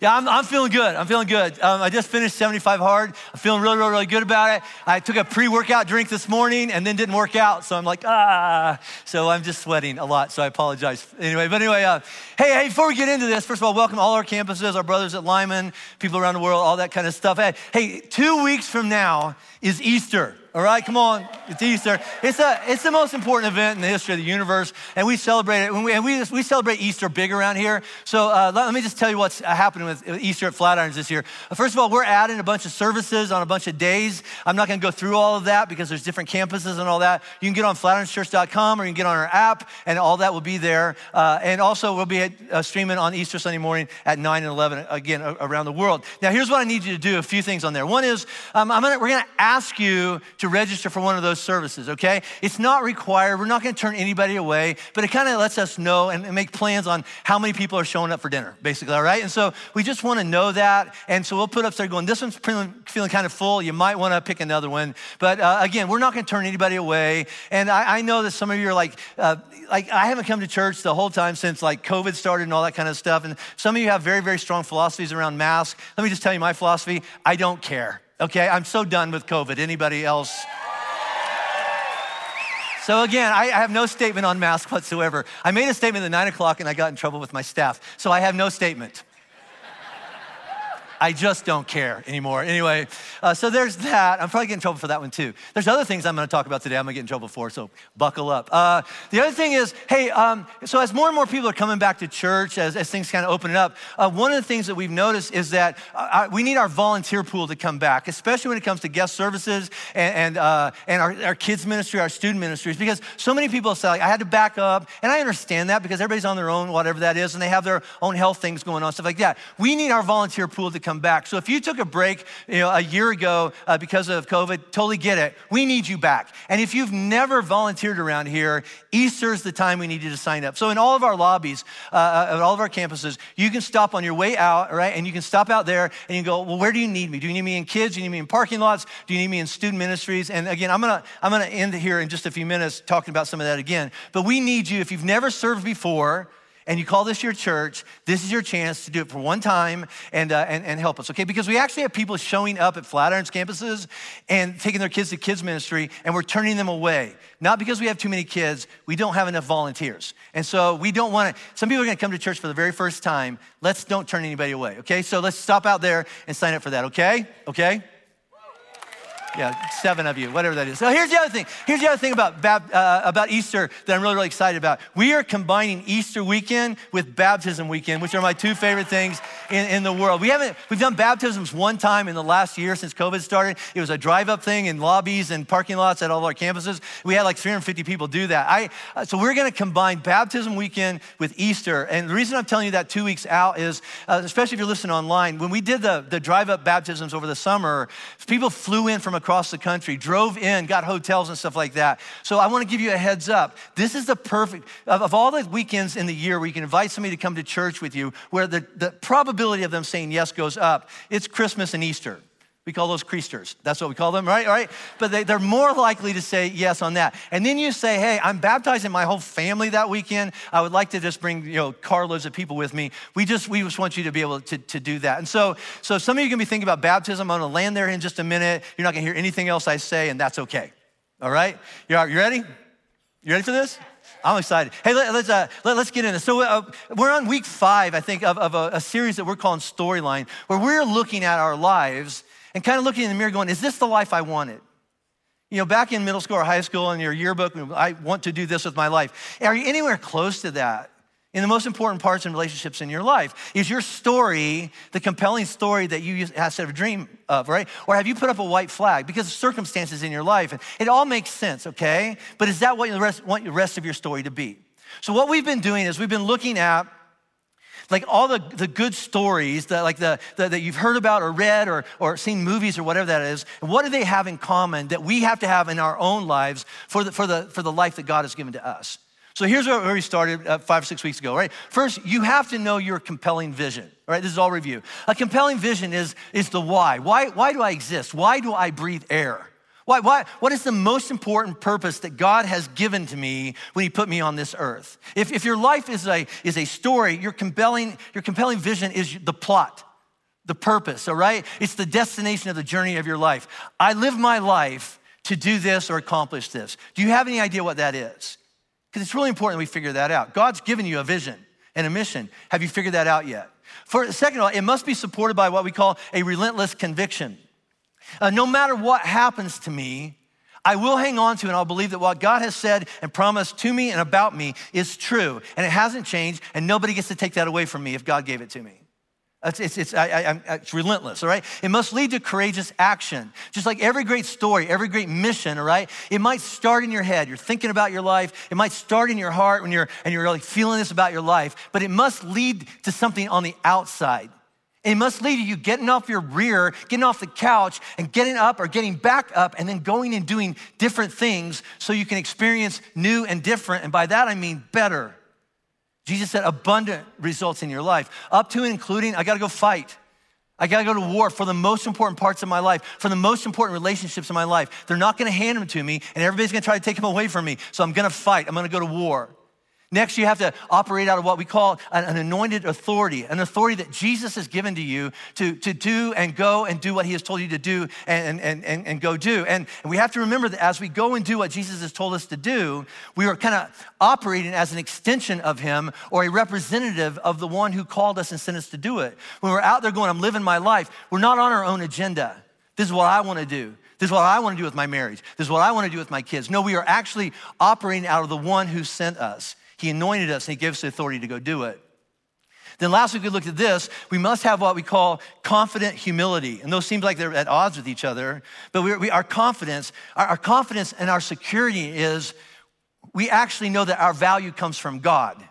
Yeah, I'm, I'm feeling good. I'm feeling good. Um, I just finished 75 hard. I'm feeling really, really, really good about it. I took a pre workout drink this morning and then didn't work out. So I'm like, ah. So I'm just sweating a lot. So I apologize. Anyway, but anyway, uh, hey, hey, before we get into this, first of all, welcome all our campuses, our brothers at Limon, people around the world, all that kind of stuff. Hey, hey two weeks from now is Easter. All right, come on. It's Easter. It's, a, it's the most important event in the history of the universe, and we celebrate it. And we, and we, we celebrate Easter big around here. So uh, let, let, me just tell you what's happening with Easter at Flatirons this year. First of all, we're adding a bunch of services on a bunch of days. I'm not going to go through all of that because there's different campuses and all that. You can get on flatironschurch.com or you can get on our app, and all that will be there. Uh, and also, we'll be at, uh, streaming on Easter Sunday morning at 9 and 11, again, around the world. Now, here's what I need you to do a few things on there. One is um, gonna, we're going to ask you to register for one of those services, okay? It's not required. We're not going to turn anybody away, but it kind of lets us know and make plans on how many people are showing up for dinner, basically, all right? And so we just want to know that. And so we'll put up there going, this one's feeling kind of full. You might want to pick another one. But uh, again, we're not going to turn anybody away. And I, I, know that some of you are like, uh, like, I haven't come to church the whole time since like COVID started and all that kind of stuff. And some of you have very, very strong philosophies around masks. Let me just tell you my philosophy I don't care. Okay, I'm so done with COVID. Anybody else? So again, I have no statement on masks whatsoever. I made a statement at nine o'clock and I got in trouble with my staff. So I have no statement. I just don't care anymore. Anyway, uh, so there's that. I'm probably getting in trouble for that one too. There's other things I'm going to talk about today. I'm going to get in trouble for, so buckle up. Uh, the other thing is, hey, um, so as more and more people are coming back to church, as, as things kind of open up, uh, one of the things that we've noticed is that uh, uh, we need our volunteer pool to come back, especially when it comes to guest services and and, uh, and our, our kids ministry, our student ministries, because so many people say like, I had to back up, and I understand that because everybody's on their own, whatever that is, and they have their own health things going on, stuff like that. We need our volunteer pool to come back. So if you took a break you know, a year ago uh, because of COVID, totally get it. We need you back. And if you've never volunteered around here, Easter is the time we need you to sign up. So in all of our lobbies, uh, uh, at all of our campuses, you can stop on your way out, right? And you can stop out there and you go, well, where do you need me? Do you need me in kids? Do you need me in parking lots? Do you need me in student ministries? And again, I'm gonna, I'm gonna end here in just a few minutes talking about some of that again. But we need you, if you've never served before, and you call this your church, this is your chance to do it for one time and, uh, and, and help us, okay? Because we actually have people showing up at Flatirons campuses and taking their kids to kids ministry, and we're turning them away. Not because we have too many kids, we don't have enough volunteers. And so we don't want to, some people are going to come to church for the very first time. Let's don't turn anybody away, okay? So let's stop out there and sign up for that, okay? Okay? Yeah, seven of you, whatever that is. So here's the other thing. Here's the other thing about, uh, about Easter that I'm really, really excited about. We are combining Easter weekend with baptism weekend, which are my two favorite things in, in the world. We haven't, we've done baptisms one time in the last year since COVID started. It was a drive up thing in lobbies and parking lots at all our campuses. We had like 350 people do that. I, uh, so we're going to combine baptism weekend with Easter. And the reason I'm telling you that two weeks out is, uh, especially if you're listening online, when we did the, the drive up baptisms over the summer, people flew in from across the country, drove in, got hotels and stuff like that. So I want to give you a heads up. This is the perfect, of, of all the weekends in the year where you can invite somebody to come to church with you, where the, the probability of them saying yes goes up, it's Christmas and Easter. We call those creasters. That's what we call them, right? Right. But they, are more likely to say yes on that. And then you say, hey, I'm baptizing my whole family that weekend. I would like to just bring, you know, carloads of people with me. We just, we just want you to be able to, to do that. And so, so some of you to be thinking about baptism. I'm going to land there in just a minute. You're not going to hear anything else I say, and that's okay. All right? You, are, you ready? You ready for this? I'm excited. Hey, let, us uh, let, us get in this. So uh, we're on week five, I think, of, of a, a series that we're calling Storyline, where we're looking at our lives and kind of looking in the mirror going, is this the life I wanted? You know, back in middle school or high school in your yearbook, I want to do this with my life. Are you anywhere close to that? In the most important parts and relationships in your life, is your story the compelling story that you have set a dream of, right? Or have you put up a white flag because of circumstances in your life? And it all makes sense, okay? But is that what you want the rest of your story to be? So what we've been doing is we've been looking at like all the, the good stories that like the, the, that you've heard about or read or, or seen movies or whatever that is, what do they have in common that we have to have in our own lives for the, for the, for the life that God has given to us? So here's where we started uh, five or six weeks ago, right? First, you have to know your compelling vision, right? This is all review. A compelling vision is, is the why. why. Why do I exist? Why do I breathe air? Why, why, what is the most important purpose that God has given to me when He put me on this earth? If, if your life is a, is a story, your compelling, your compelling vision is the plot. the purpose, all right? It's the destination of the journey of your life. I live my life to do this or accomplish this. Do you have any idea what that is? Because it's really important we figure that out. God's given you a vision and a mission. Have you figured that out yet? For second of all, it must be supported by what we call a relentless conviction. Uh, no matter what happens to me, I will hang on to and I'll believe that what God has said and promised to me and about me is true. And it hasn't changed, and nobody gets to take that away from me if God gave it to me. It's, it's, it's, I, I, it's, relentless, all right? It must lead to courageous action. Just like every great story, every great mission, all right? It might start in your head. You're thinking about your life. It might start in your heart when you're, and you're really feeling this about your life, but it must lead to something on the outside. It must lead to you getting off your rear, getting off the couch, and getting up or getting back up, and then going and doing different things so you can experience new and different. And by that, I mean better. Jesus said abundant results in your life, up to and including, I gotta go fight. I gotta go to war for the most important parts of my life, for the most important relationships in my life. They're not gonna hand them to me, and everybody's gonna try to take them away from me. So I'm gonna fight, I'm gonna go to war. Next, you have to operate out of what we call an, anointed authority, an authority that Jesus has given to you to, to do and go and do what he has told you to do and, and, and, and go do. And, and we have to remember that as we go and do what Jesus has told us to do, we are kind of operating as an extension of him or a representative of the one who called us and sent us to do it. When we're out there going, I'm living my life, we're not on our own agenda. This is what I want to do. This is what I want to do with my marriage. This is what I want to do with my kids. No, we are actually operating out of the one who sent us. He anointed us and He gave us the authority to go do it. Then last week we looked at this. We must have what we call confident humility. And those seem like they're at odds with each other. But we, we our confidence, our, our confidence and our security is we actually know that our value comes from God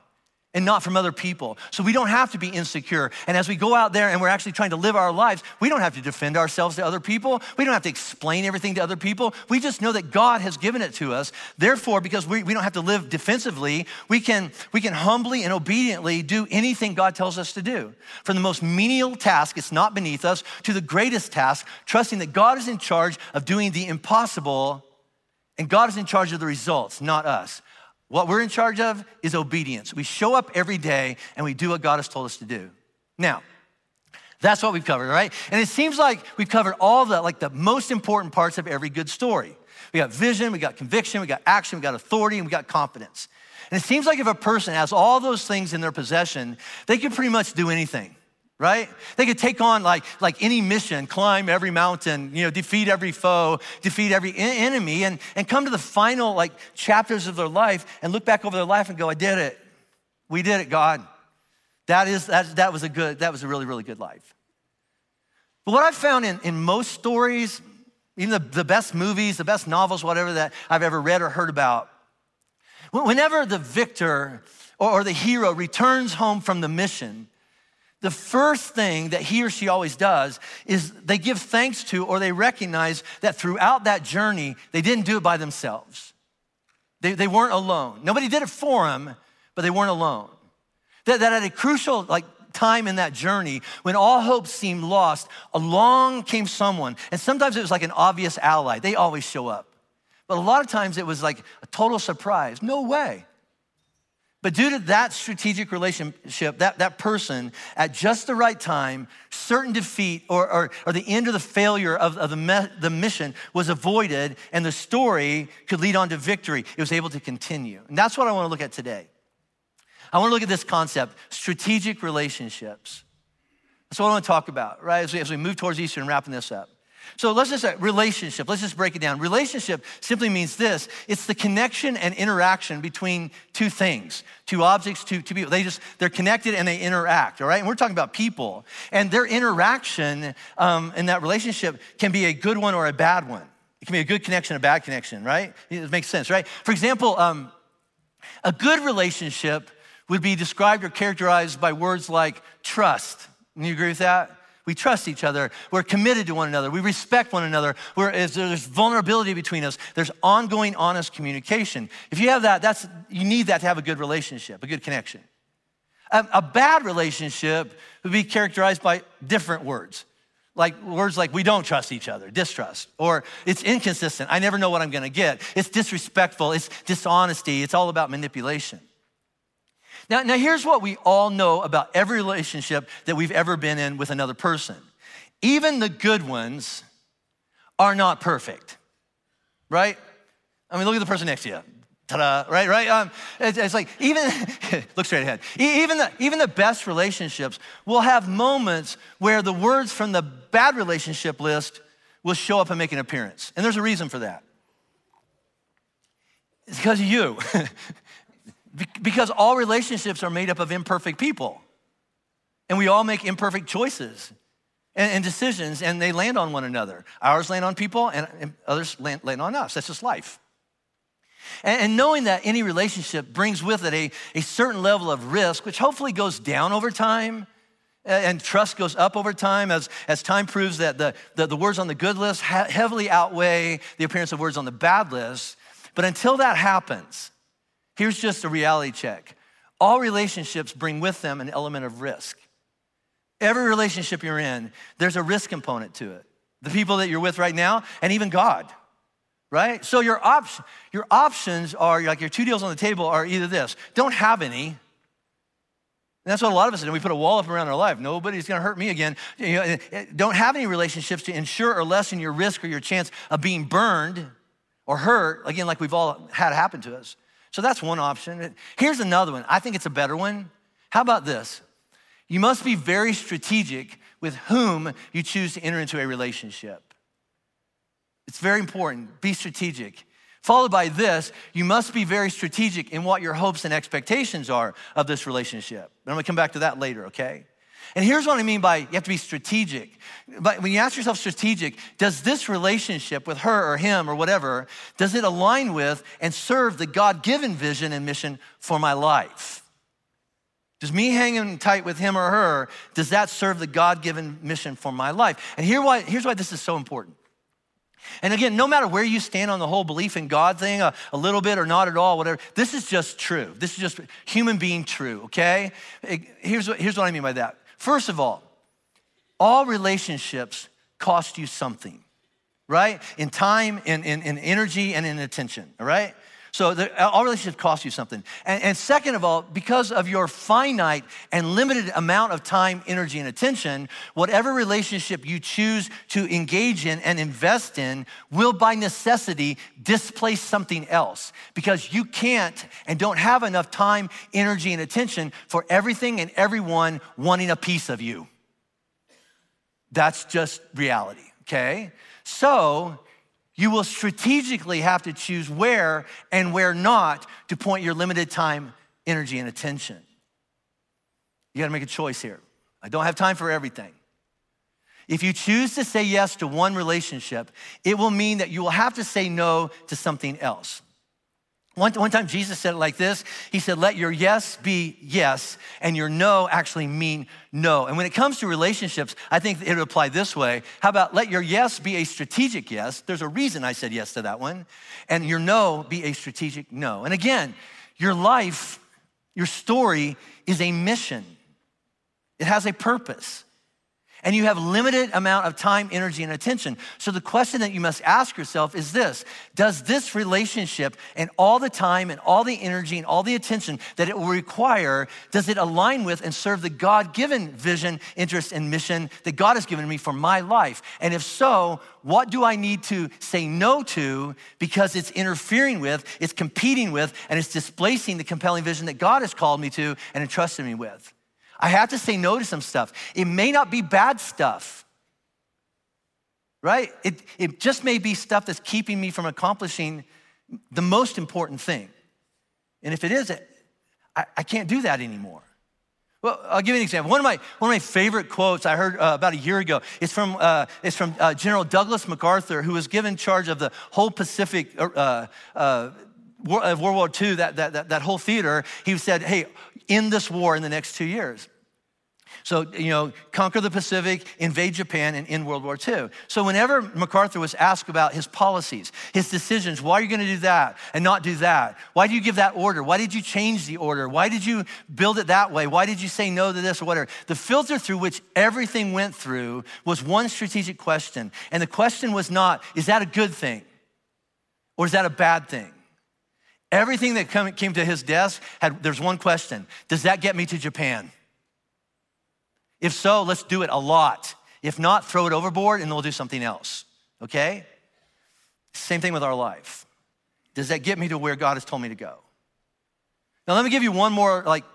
and not from other people. So we don't have to be insecure. And as we go out there and we're actually trying to live our lives, we don't have to defend ourselves to other people. We don't have to explain everything to other people. We just know that God has given it to us. Therefore, because we, we don't have to live defensively, we can, we can humbly and obediently do anything God tells us to do. From the most menial task, it's not beneath us, to the greatest task, trusting that God is in charge of doing the impossible and God is in charge of the results, not us. What we're in charge of is obedience. We show up every day and we do what God has told us to do. Now, that's what we've covered, right? And it seems like we've covered all the like the most important parts of every good story. We got vision, we got conviction, we got action, we got authority, and we got confidence. And it seems like if a person has all those things in their possession, they can pretty much do anything right? They could take on like, like any mission, climb every mountain, you know, defeat every foe, defeat every enemy, and, and come to the final like chapters of their life and look back over their life and go, I did it. We did it, God. That is that, that was a good, that was a really, really good life. But what I've found in, in most stories, even the, the best movies, the best novels, whatever that I've ever read or heard about, whenever the victor or, or the hero returns home from the mission, the first thing that he or she always does is they give thanks to or they recognize that throughout that journey, they didn't do it by themselves. They, they weren't alone. Nobody did it for them, but they weren't alone. That, that at a crucial like time in that journey when all hope seemed lost, along came someone. And sometimes it was like an obvious ally. They always show up. But a lot of times it was like a total surprise. No way. But due to that strategic relationship, that, that person at just the right time, certain defeat or, or, or the end of the failure of, of the, me, the mission was avoided, and the story could lead on to victory. It was able to continue. And that's what I want to look at today. I want to look at this concept strategic relationships. That's what I want to talk about, right? As we, as we move towards Easter and wrapping this up. So let's just say relationship. Let's just break it down. Relationship simply means this it's the connection and interaction between two things, two objects, two, two people. They just, they're connected and they interact, all right? And we're talking about people. And their interaction um, in that relationship can be a good one or a bad one. It can be a good connection, a bad connection, right? It makes sense, right? For example, um, a good relationship would be described or characterized by words like trust. Do you agree with that? We trust each other. We're committed to one another. We respect one another. We're, there's vulnerability between us. There's ongoing, honest communication. If you have that, that's, you need that to have a good relationship, a good connection. A, a bad relationship would be characterized by different words, like words like we don't trust each other, distrust, or it's inconsistent. I never know what I'm going to get. It's disrespectful. It's dishonesty. It's all about manipulation. Now, now, here's what we all know about every relationship that we've ever been in with another person even the good ones are not perfect, right? I mean, look at the person next to you. Ta-da, right, right? Um, it's, it's, like even, look straight ahead. Even the, even the best relationships will have moments where the words from the bad relationship list will show up and make an appearance. And there's a reason for that. It's because of you. because all relationships are made up of imperfect people. And we all make imperfect choices and, and decisions, and they land on one another. Ours land on people, and, and others land, land, on us. That's just life. And, and knowing that any relationship brings with it a, a certain level of risk, which hopefully goes down over time, and trust goes up over time as, as time proves that the, the, the words on the good list ha- heavily outweigh the appearance of words on the bad list. But until that happens, here's just a reality check all relationships bring with them an element of risk. Every relationship you're in, there's a risk component to it. The people that you're with right now, and even God, right? So your, op- your options are like your two deals on the table are either this don't have any. And that's what a lot of us do. We put a wall up around our life. Nobody's going to hurt me again. You know, eh, eh, don't have any relationships to ensure or lessen your risk or your chance of being burned or hurt, again, like we've all had happen to us. So that's one option. Here's another one. I think it's a better one. How about this? You must be very strategic with whom you choose to enter into a relationship. It's very important. Be strategic. Followed by this, you must be very strategic in what your hopes and expectations are of this relationship. And I'm gonna come back to that later, okay? And here's what I mean by you have to be strategic. But when you ask yourself strategic, does this relationship with her or him or whatever, does it align with and serve the God given vision and mission for my life? Does me hanging tight with him or her, does that serve the God given mission for my life? And here why, here's why this is so important. And again, no matter where you stand on the whole belief in God thing, a, a, little bit or not at all, whatever, this is just true. This is just human being true, okay? Here's what, here's what I mean by that. First of all, all relationships cost you something, right? In time, in, in, in energy, and in attention, all right? So the, uh, all relationships cost you something. And, and, second of all, because of your finite and limited amount of time, energy, and attention, whatever relationship you choose to engage in and invest in will by necessity displace something else because you can't and don't have enough time, energy, and attention for everything and everyone wanting a piece of you. That's just reality, okay? So you will strategically have to choose where and where not to point your limited time, energy, and attention. You gotta make a choice here. I don't have time for everything. If you choose to say yes to one relationship, it will mean that you will have to say no to something else. One, one time Jesus said it like this He said, Let your yes be yes, and your no actually mean no. And when it comes to relationships, I think it would apply this way. How about let your yes be a strategic yes? There's a reason I said yes to that one. And your no be a strategic no. And again, your life, your story is a mission, it has a purpose and you have limited amount of time energy and attention. So the question that you must ask yourself is this. Does this relationship and all the time and all the energy and all the attention that it will require does it align with and serve the god-given vision interest and mission that god has given me for my life? And if so what do i need to say no to because it's interfering with it's competing with and it's displacing the compelling vision that god has called me to and entrusted me with I have to say no to some stuff. It may not be bad stuff, right? It, it just may be stuff that's keeping me from accomplishing the most important thing. And if it is, I, I can't do that anymore. Well, I'll give you an example. One of my, one of my favorite quotes I heard uh, about a year ago is from, uh, is from uh, General Douglas MacArthur, who was given charge of the whole Pacific uh, uh, of World War II, that, that, that, that whole theater, he said, hey, in this war in the next two years. So, you know, conquer the Pacific, invade Japan, and end World War II. So, whenever MacArthur was asked about his policies, his decisions, why are you going to do that and not do that? Why do you give that order? Why did you change the order? Why did you build it that way? Why did you say no to this or whatever? The filter through which everything went through was one strategic question. And the question was not, is that a good thing? Or is that a bad thing? Everything that came to his desk had, there's one question Does that get me to Japan? If so, let's do it a lot. If not, throw it overboard and we'll do something else, okay? Same thing with our life. Does that get me to where God has told me to go? Now, let me give you one more like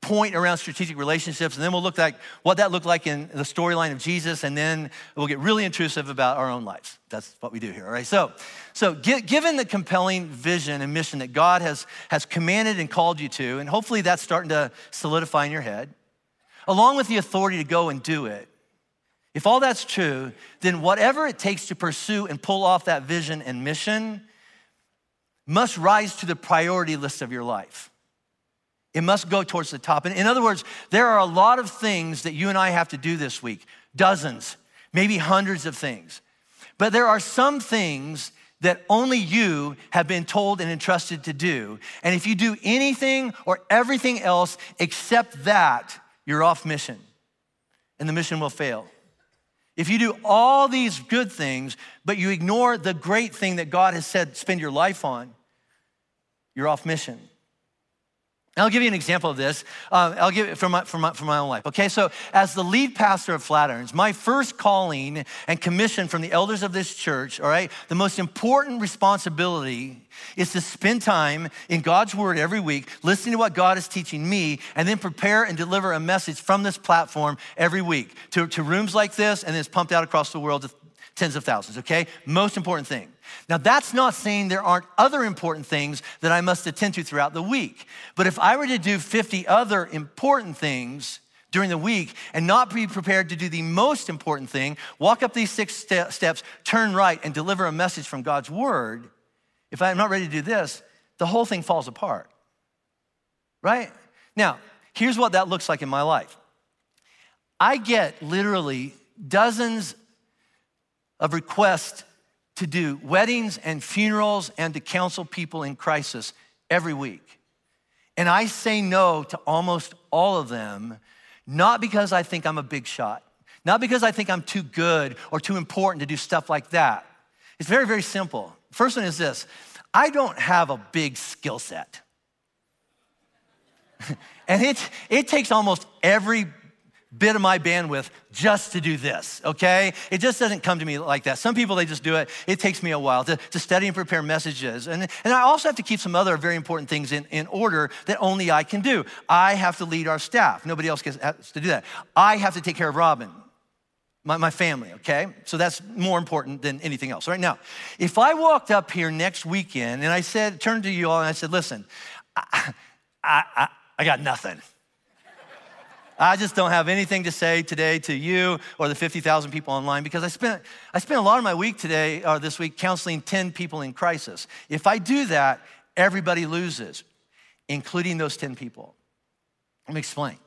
point around strategic relationships, and then we'll look at what that looked like in the storyline of Jesus, and then we'll get really intrusive about our own lives. That's what we do here, all right? So, so given the compelling vision and mission that God has, has commanded and called you to, and hopefully that's starting to solidify in your head, along with the authority to go and do it, if all that's true, then whatever it takes to pursue and pull off that vision and mission must rise to the priority list of your life. It must go towards the top. And in other words, there are a lot of things that you and I have to do this week dozens, maybe hundreds of things. But there are some things that only you have been told and entrusted to do. And if you do anything or everything else except that, you're off mission and the mission will fail. If you do all these good things, but you ignore the great thing that God has said spend your life on, you're off mission. I'll give you an example of this. Uh, I'll give it from my, from, my, from my own life. Okay, so as the lead pastor of Flatirons, my first calling and commission from the elders of this church, all right, the most important responsibility is to spend time in God's word every week, listening to what God is teaching me, and then prepare and deliver a message from this platform every week to, to rooms like this, and then it's pumped out across the world to tens of thousands, okay? Most important thing. Now, that's not saying there aren't other important things that I must attend to throughout the week. But if I were to do 50 other important things during the week and not be prepared to do the most important thing, walk up these six ste- steps, turn right, and deliver a message from God's word, if I'm not ready to do this, the whole thing falls apart. Right? Now, here's what that looks like in my life I get literally dozens of requests to do weddings and funerals and to counsel people in crisis every week. And I say no to almost all of them, not because I think I'm a big shot, not because I think I'm too good or too important to do stuff like that. It's very, very simple. First one is this I don't have a big skill set. and it, it takes almost every bit of my bandwidth just to do this, okay? It just doesn't come to me like that. Some people, they just do it. It takes me a while to, to study and prepare messages. And, and I also have to keep some other very important things in, in order that only I can do. I have to lead our staff. Nobody else gets, has to do that. I have to take care of Robin. My, my family, okay? So that's more important than anything else. Right now, if I walked up here next weekend and I said, turned to you all and I said, listen, I, I, I, I got nothing. I just don't have anything to say today to you or the 50,000 people online because I spent, I spent a lot of my week today or this week counseling 10 people in crisis. If I do that, everybody loses, including those 10 people. Let me explain.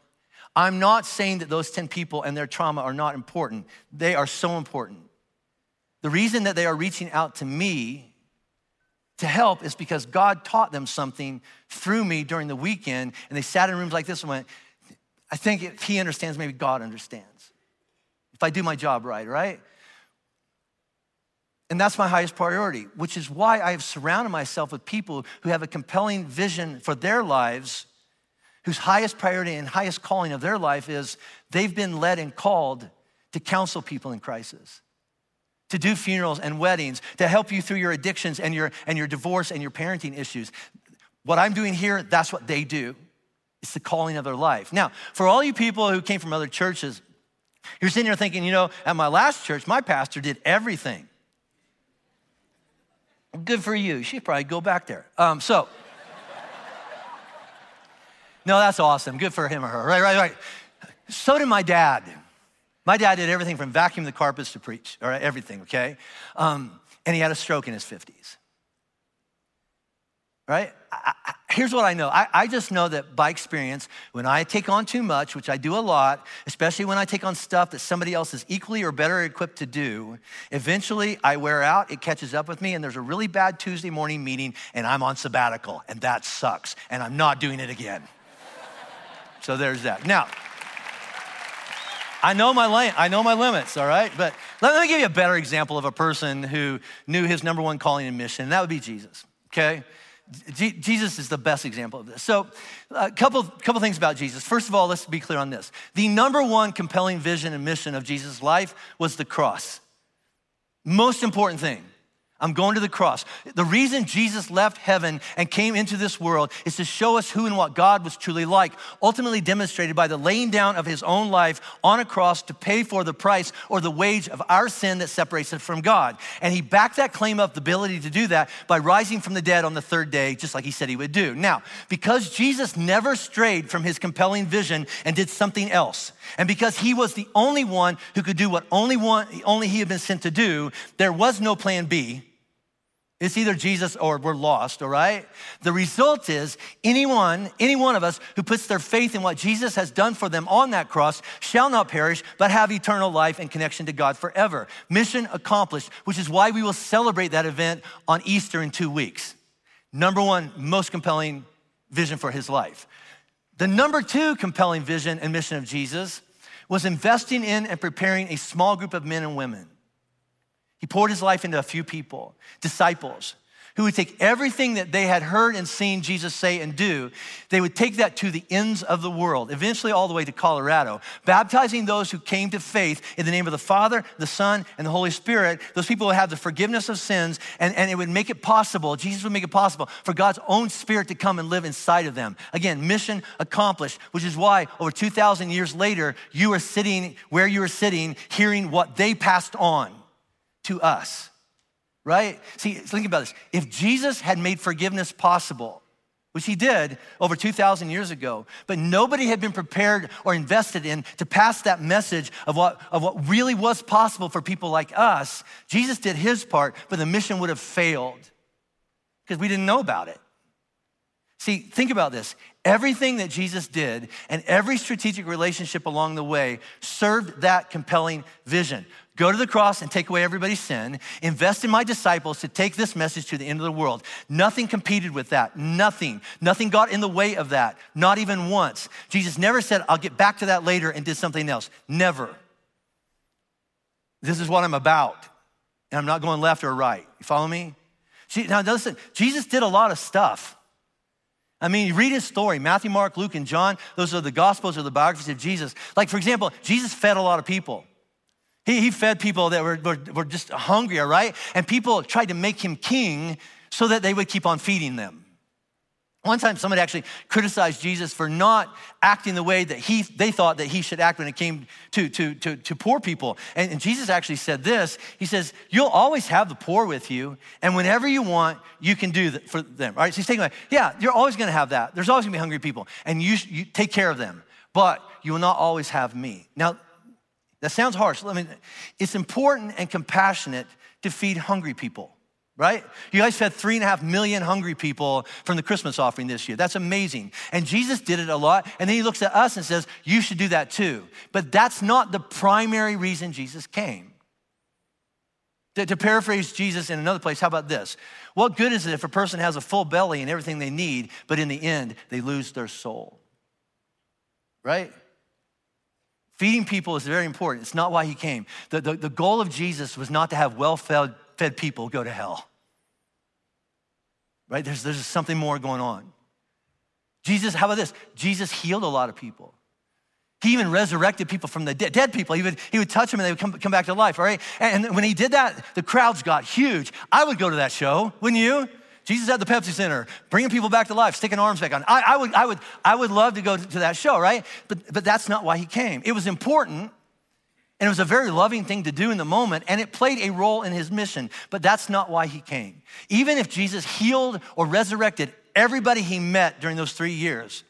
I'm not saying that those 10 people and their trauma are not important. They are so important. The reason that they are reaching out to me to help is because God taught them something through me during the weekend, and they sat in rooms like this and went, I think if he understands, maybe God understands. If I do my job right, right? And that's my highest priority, which is why I have surrounded myself with people who have a compelling vision for their lives, whose highest priority and highest calling of their life is they've been led and called to counsel people in crisis, to do funerals and weddings, to help you through your addictions and your, and your divorce and your parenting issues. What I'm doing here, that's what they do. It's the calling of their life. Now, for all you people who came from other churches, you're sitting here thinking, you know, at my last church, my pastor did everything. Good for you. Should probably go back there. Um, so, no, that's awesome. Good for him or her. Right, right, right. So did my dad. My dad did everything from vacuum the carpets to preach, all right, everything, okay? Um, and he had a stroke in his 50s. Right? I, I, here's what I know I, I, just know that by experience, when I take on too much, which I do a lot, especially when I take on stuff that somebody else is equally or better equipped to do, eventually I wear out, it catches up with me, and there's a really bad Tuesday morning meeting, and I'm on sabbatical, and that sucks, and I'm not doing it again. so there's that. Now, I know my lane, I know my limits, all right? But let me give you a better example of a person who knew his number one calling and mission, and that would be Jesus, okay? Jesus is the best example of this. So, a couple, couple things about Jesus. First of all, let's be clear on this. The number one compelling vision and mission of Jesus' life was the cross. Most important thing. I'm going to the cross. The reason Jesus left heaven and came into this world is to show us who and what God was truly like, ultimately demonstrated by the laying down of his own life on a cross to pay for the price or the wage of our sin that separates us from God. And he backed that claim up, the ability to do that, by rising from the dead on the third day, just like he said he would do. Now, because Jesus never strayed from his compelling vision and did something else, and because he was the only one who could do what only one only he had been sent to do, there was no plan B. It's either Jesus or we're lost, all right? The result is anyone, any one of us who puts their faith in what Jesus has done for them on that cross shall not perish, but have eternal life and connection to God forever. Mission accomplished, which is why we will celebrate that event on Easter in two weeks. Number one, most compelling vision for his life. The number two compelling vision and mission of Jesus was investing in and preparing a small group of men and women he poured his life into a few people, disciples, who would take everything that they had heard and seen Jesus say and do, they would take that to the ends of the world, eventually all the way to Colorado, baptizing those who came to faith in the name of the Father, the Son, and the Holy Spirit. Those people would have the forgiveness of sins, and, and it would make it possible, Jesus would make it possible for God's own Spirit to come and live inside of them. Again, mission accomplished, which is why over 2,000 years later, you are sitting where you are sitting, hearing what they passed on to us, right? See, think about this. If Jesus had made forgiveness possible, which he did over 2,000 years ago, but nobody had been prepared or invested in to pass that message of what, of what really was possible for people like us, Jesus did his part, but the mission would have failed because we didn't know about it. See, think about this. Everything that Jesus did and every strategic relationship along the way served that compelling vision. Go to the cross and take away everybody's sin. Invest in my disciples to take this message to the end of the world. Nothing competed with that. Nothing. Nothing got in the way of that. Not even once. Jesus never said, I'll get back to that later and did something else. Never. This is what I'm about. And I'm not going left or right. You follow me? Now, listen, Jesus did a lot of stuff. I mean, you read his story Matthew, Mark, Luke, and John. Those are the Gospels or the biographies of Jesus. Like, for example, Jesus fed a lot of people. He, he fed people that were, were, were just hungry, all right? And people tried to make him king so that they would keep on feeding them. One time, somebody actually criticized Jesus for not acting the way that he, they thought that he should act when it came to, to, to, to poor people. And, and, Jesus actually said this He says, You'll always have the poor with you, and whenever you want, you can do that for them. All right, so he's taking away, yeah, you're always gonna have that. There's always gonna be hungry people, and you, you take care of them, but you will not always have me. Now, that sounds harsh. I mean, it's important and compassionate to feed hungry people right? You guys fed three and a half million hungry people from the Christmas offering this year. That's amazing. And Jesus did it a lot. And then he looks at us and says, You should do that too. But that's not the primary reason Jesus came. To, to paraphrase Jesus in another place, how about this? What good is it if a person has a full belly and everything they need, but in the end, they lose their soul? Right? Feeding people is very important. It's not why he came. The, the, the goal of Jesus was not to have well fed people go to hell. Right? There's, there's something more going on. Jesus, how about this? Jesus healed a lot of people. He even resurrected people from the dead, dead people. He would, he would touch them and they would come, come back to life, all right? And when he did that, the crowds got huge. I would go to that show, wouldn't you? Jesus at the Pepsi Center, bringing people back to life, sticking arms back on. I, I, would, I, would, I would love to go to that show, right? But, but that's not why he came. It was important and it was a very loving thing to do in the moment, and it played a role in his mission, but that's not why he came. Even if Jesus healed or resurrected everybody he met during those three years,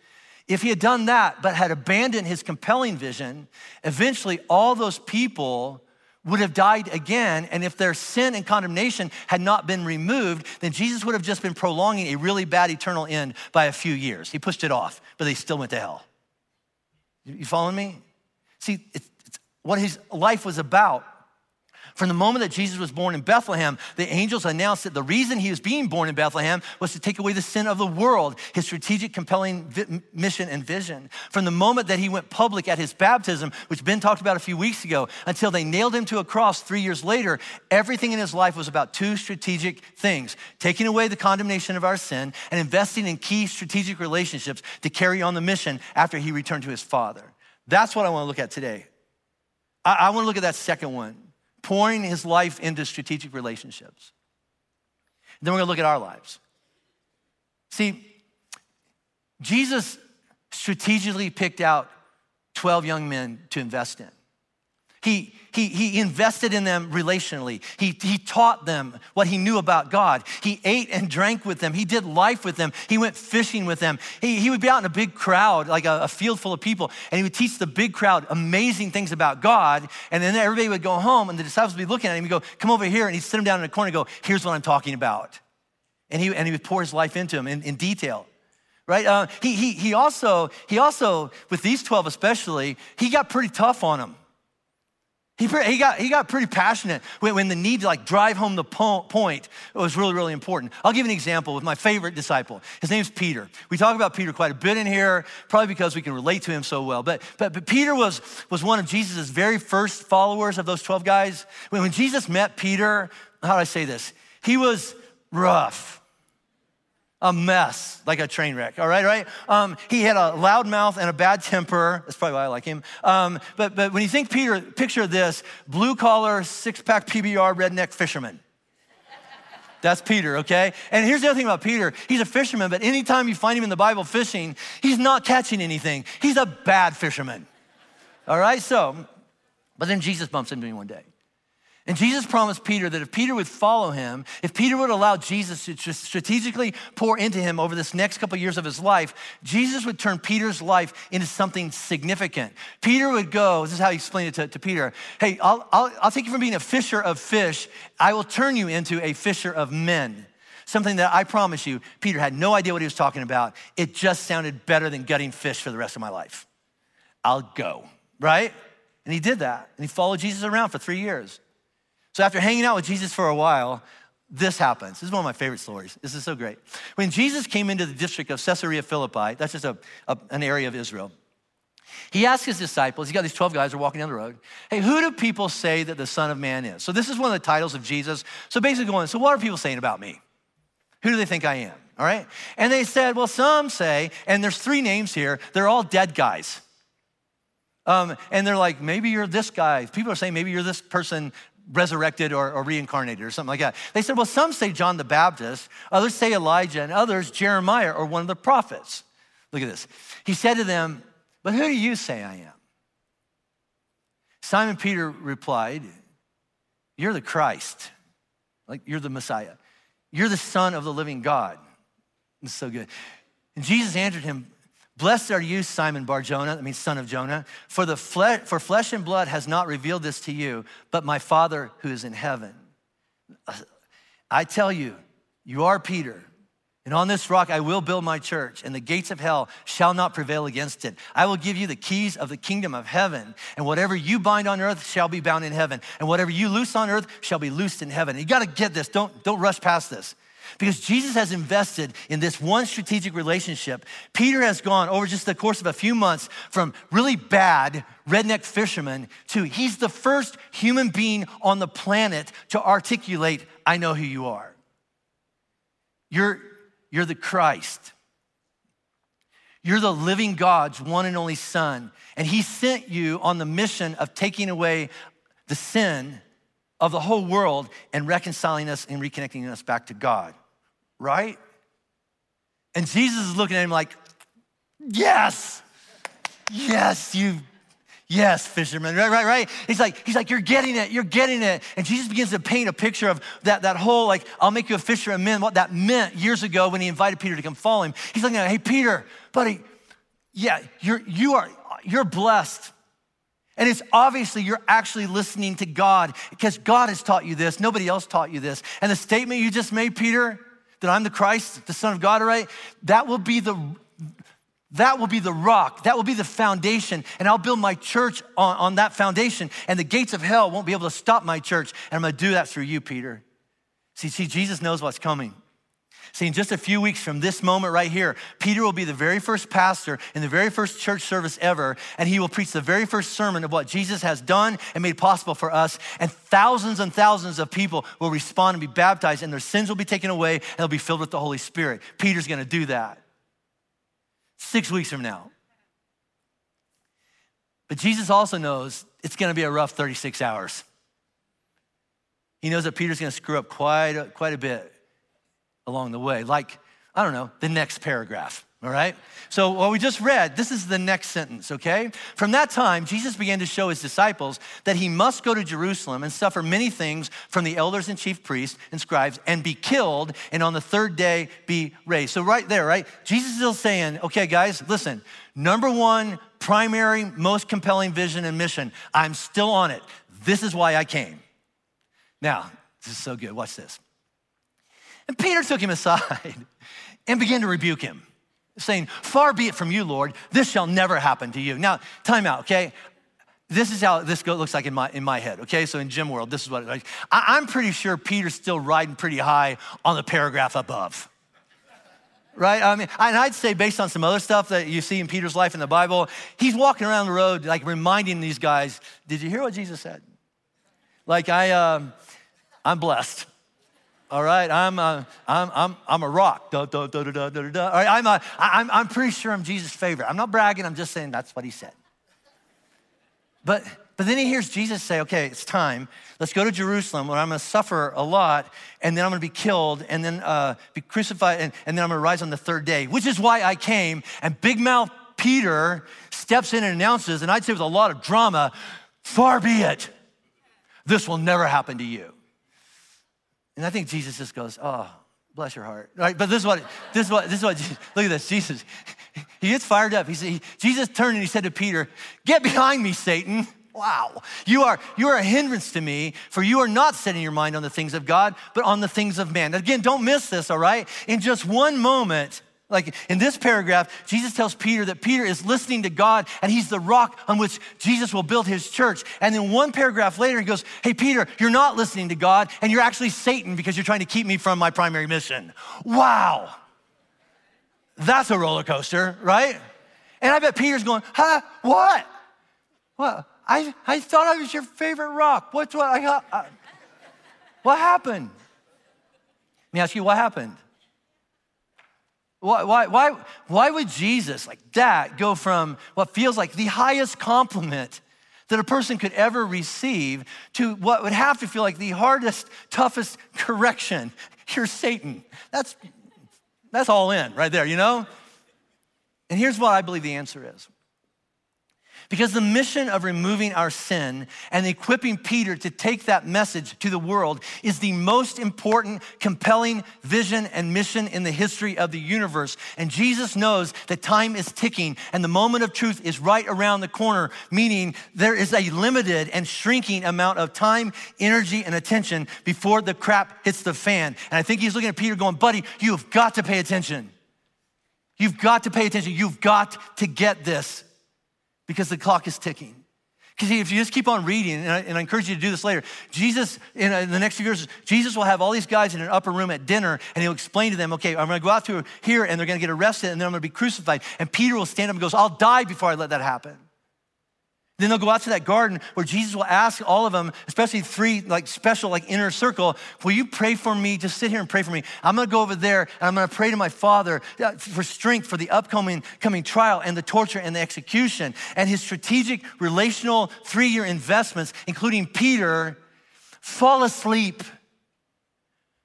if he had done that but had abandoned his compelling vision, eventually all those people would have died again. And if their sin and condemnation had not been removed, then Jesus would have just been prolonging a really bad eternal end by a few years. He pushed it off, but they still went to hell. You following me? See, it's what his life was about. From the moment that Jesus was born in Bethlehem, the angels announced that the reason he was being born in Bethlehem was to take away the sin of the world, his strategic, compelling vi- mission and vision. From the moment that he went public at his baptism, which Ben talked about a few weeks ago, until they nailed him to a cross three years later, everything in his life was about two strategic things taking away the condemnation of our sin and investing in key strategic relationships to carry on the mission after he returned to his Father. That's what I want to look at today. I, I want to look at that second one pouring his life into strategic relationships. Then we're gonna look at our lives. See, Jesus strategically picked out 12 young men to invest in. He, he, he invested in them relationally. He, he taught them what he knew about God. He ate and drank with them. He did life with them. He went fishing with them. He, he would be out in a big crowd, like a, a field full of people, and he would teach the big crowd amazing things about God. And then everybody would go home, and the disciples would be looking at him and go, Come over here. And he'd sit them down in a corner and go, Here's what I'm talking about. And he, and he would pour his life into them in, in detail right? Uh, he, he, he, also, he also, with these 12 especially, he got pretty tough on them. He, he, got, he got pretty passionate when, when the need to like drive home the po- point was really, really important. I'll give an example with my favorite disciple. His name's Peter. We talk about Peter quite a bit in here, probably because we can relate to him so well. But, but, but Peter was, was one of Jesus' very first followers of those 12 guys. When, when Jesus met Peter, how do I say this? He was rough a mess, like a train wreck, all right, right? Um, he had a loud mouth and a bad temper. That's probably why I like him. Um, but, but when you think Peter, picture this blue collar, six pack PBR redneck fisherman. That's Peter, okay? And here's the other thing about Peter he's a fisherman, but anytime you find him in the Bible fishing, he's not catching anything. He's a bad fisherman, all right? So, but then Jesus bumps into him one day. And Jesus promised Peter that if Peter would follow him, if Peter would allow Jesus to strategically pour into him over this next couple of years of his life, Jesus would turn Peter's life into something significant. Peter would go, this is how he explained it to, to Peter hey, I'll, I'll, I'll take you from being a fisher of fish, I will turn you into a fisher of men. Something that I promise you, Peter had no idea what he was talking about. It just sounded better than gutting fish for the rest of my life. I'll go, right? And he did that. And he followed Jesus around for three years. So after hanging out with Jesus for a while, this happens. This is one of my favorite stories. This is so great. When Jesus came into the district of Caesarea Philippi, that's just a, a, an area of Israel, he asked his disciples, he got these 12 guys who are walking down the road, hey, who do people say that the Son of Man is? So this is one of the titles of Jesus. So basically going, so what are people saying about me? Who do they think I am? All right? And they said, well, some say, and there's three names here, they're all dead guys. Um, and they're like, maybe you're this guy. People are saying, maybe you're this person resurrected or, or, reincarnated or something like that. They said, well, some say John the Baptist, others say Elijah, and others Jeremiah or one of the prophets. Look at this. He said to them, but who do you say I am? Simon Peter replied, You're the Christ, like you're the Messiah. You're the Son of the living God. It's so good. And Jesus answered him, Blessed are you, Simon Bar Jonah, that means son of Jonah, for, the fle- for flesh and blood has not revealed this to you, but my Father who is in heaven. Uh, I tell you, you are Peter, and on this rock I will build my church, and the gates of hell shall not prevail against it. I will give you the keys of the kingdom of heaven, and whatever you bind on earth shall be bound in heaven, and whatever you loose on earth shall be loosed in heaven. You gotta get this, don't, don't rush past this. Because Jesus has invested in this one strategic relationship. Peter has gone over just the course of a few months from really bad redneck fisherman to he's the first human being on the planet to articulate, I know who you are. You're, you're the Christ. You're the living God's one and only Son. And He sent you on the mission of taking away the sin of the whole world and reconciling us and reconnecting us back to God right? And Jesus is looking at him like, yes, yes, you, yes, fisherman, right, right, right. He's like, he's like, you're getting it, you're getting it. And Jesus begins to paint a picture of that, that whole, like, I'll make you a fisher of men, what that meant years ago when he invited Peter to come follow him. He's like, hey, Peter, buddy, yeah, you're, you are, you're blessed. And it's obviously you're actually listening to God because God has taught you this. Nobody else taught you this. And the statement you just made, Peter, that I'm the Christ, the Son of God, all right? That will be the, That will be the rock. That will be the foundation. And I'll build my church on, on that foundation. And the gates of hell won't be able to stop my church. And I'm going to do that through you, Peter. See, see, Jesus knows what's coming. See, in just a few weeks from this moment right here, Peter will be the very first pastor in the very first church service ever, and he will preach the very first sermon of what Jesus has done and made possible for us. And thousands and thousands of people will respond and be baptized, and their sins will be taken away, and they'll be filled with the Holy Spirit. Peter's gonna do that six weeks from now. But Jesus also knows it's gonna be a rough 36 hours. He knows that Peter's gonna screw up quite a, quite a bit along the way, like, I don't know, the next paragraph. All right? So, what we just read, this is the next sentence, okay? From that time, Jesus began to show his disciples that he must go to Jerusalem and suffer many things from the elders and chief priests and scribes and be killed and on the third day be raised. So, right there, right? Jesus is still saying, okay, guys, listen, number one, primary, most compelling vision and mission, I'm still on it. This is why I came. Now, this is so good. Watch this. And Peter took him aside and began to rebuke him, saying, Far be it from you, Lord, this shall never happen to you. Now, time out, okay? This is how this looks like in my, in my head, okay? So in Jim world, this is what like. I, I'm pretty sure Peter's still riding pretty high on the paragraph above right? I mean, and I'd say based on some other stuff that you see in Peter's life in the Bible, he's walking around the road like reminding these guys, "Did you hear what Jesus said?" Like I, um, I'm blessed. All right, I'm a, uh, I'm, I'm, I'm a rock. Da, da, da, da, da, da. All right, I'm, a, I'm, I'm pretty sure I'm Jesus' favorite. I'm not bragging, I'm just saying that's what he said. But, but then he hears Jesus say, okay, it's time. Let's go to Jerusalem where I'm going to suffer a lot, and then I'm going to be killed, and then uh, be crucified, and, and then I'm going to rise on the third day, which is why I came. And big mouth Peter steps in and announces, and I'd say with a lot of drama, far be it. This will never happen to you. And I think Jesus just goes, oh, bless your heart. Right? But this is what, this is what, this is what, look at this, Jesus. He gets fired up. He said, he, Jesus turned and he said to Peter, get behind me, Satan. Wow. You are, you are a hindrance to me, for you are not setting your mind on the things of God, but on the things of man. Again, don't miss this, all right? In just one moment, like in this paragraph, Jesus tells Peter that Peter is listening to God and he's the rock on which Jesus will build his church. And then one paragraph later, he goes, Hey, Peter, you're not listening to God and you're actually Satan because you're trying to keep me from my primary mission. Wow. That's a roller coaster, right? And I bet Peter's going, Huh? What? What? I, I thought I was your favorite rock. What's what I? Uh, what happened? Let me ask you, what happened? Why, why, why, why would Jesus, like that, go from what feels like the highest compliment that a person could ever receive to what would have to feel like the hardest, toughest correction? You're Satan. That's, that's all in right there, you know? And here's what I believe the answer is because the mission of removing our sin and equipping Peter to take that message to the world is the most important, compelling vision and mission in the history of the universe. And Jesus knows that time is ticking and the moment of truth is right around the corner, meaning there is a limited and shrinking amount of time, energy, and attention before the crap hits the fan. And I think he's looking at Peter going, buddy, you've got to pay attention. You've got to pay attention. You've got to get this because the clock is ticking. Because if you just keep on reading, and I, and I, encourage you to do this later, Jesus, in, uh, in, the next few years, Jesus will have all these guys in an upper room at dinner, and he'll explain to them, okay, I'm gonna go out through here, and they're gonna get arrested, and then I'm gonna be crucified. And Peter will stand up and goes, I'll die before I let that happen. Then they'll go out to that garden where Jesus will ask all of them, especially three like special like inner circle, will you pray for me? Just sit here and pray for me. I'm gonna go over there and I'm gonna pray to my Father uh, for strength for the upcoming coming trial and the torture and the execution. And his strategic relational three-year investments, including Peter, fall asleep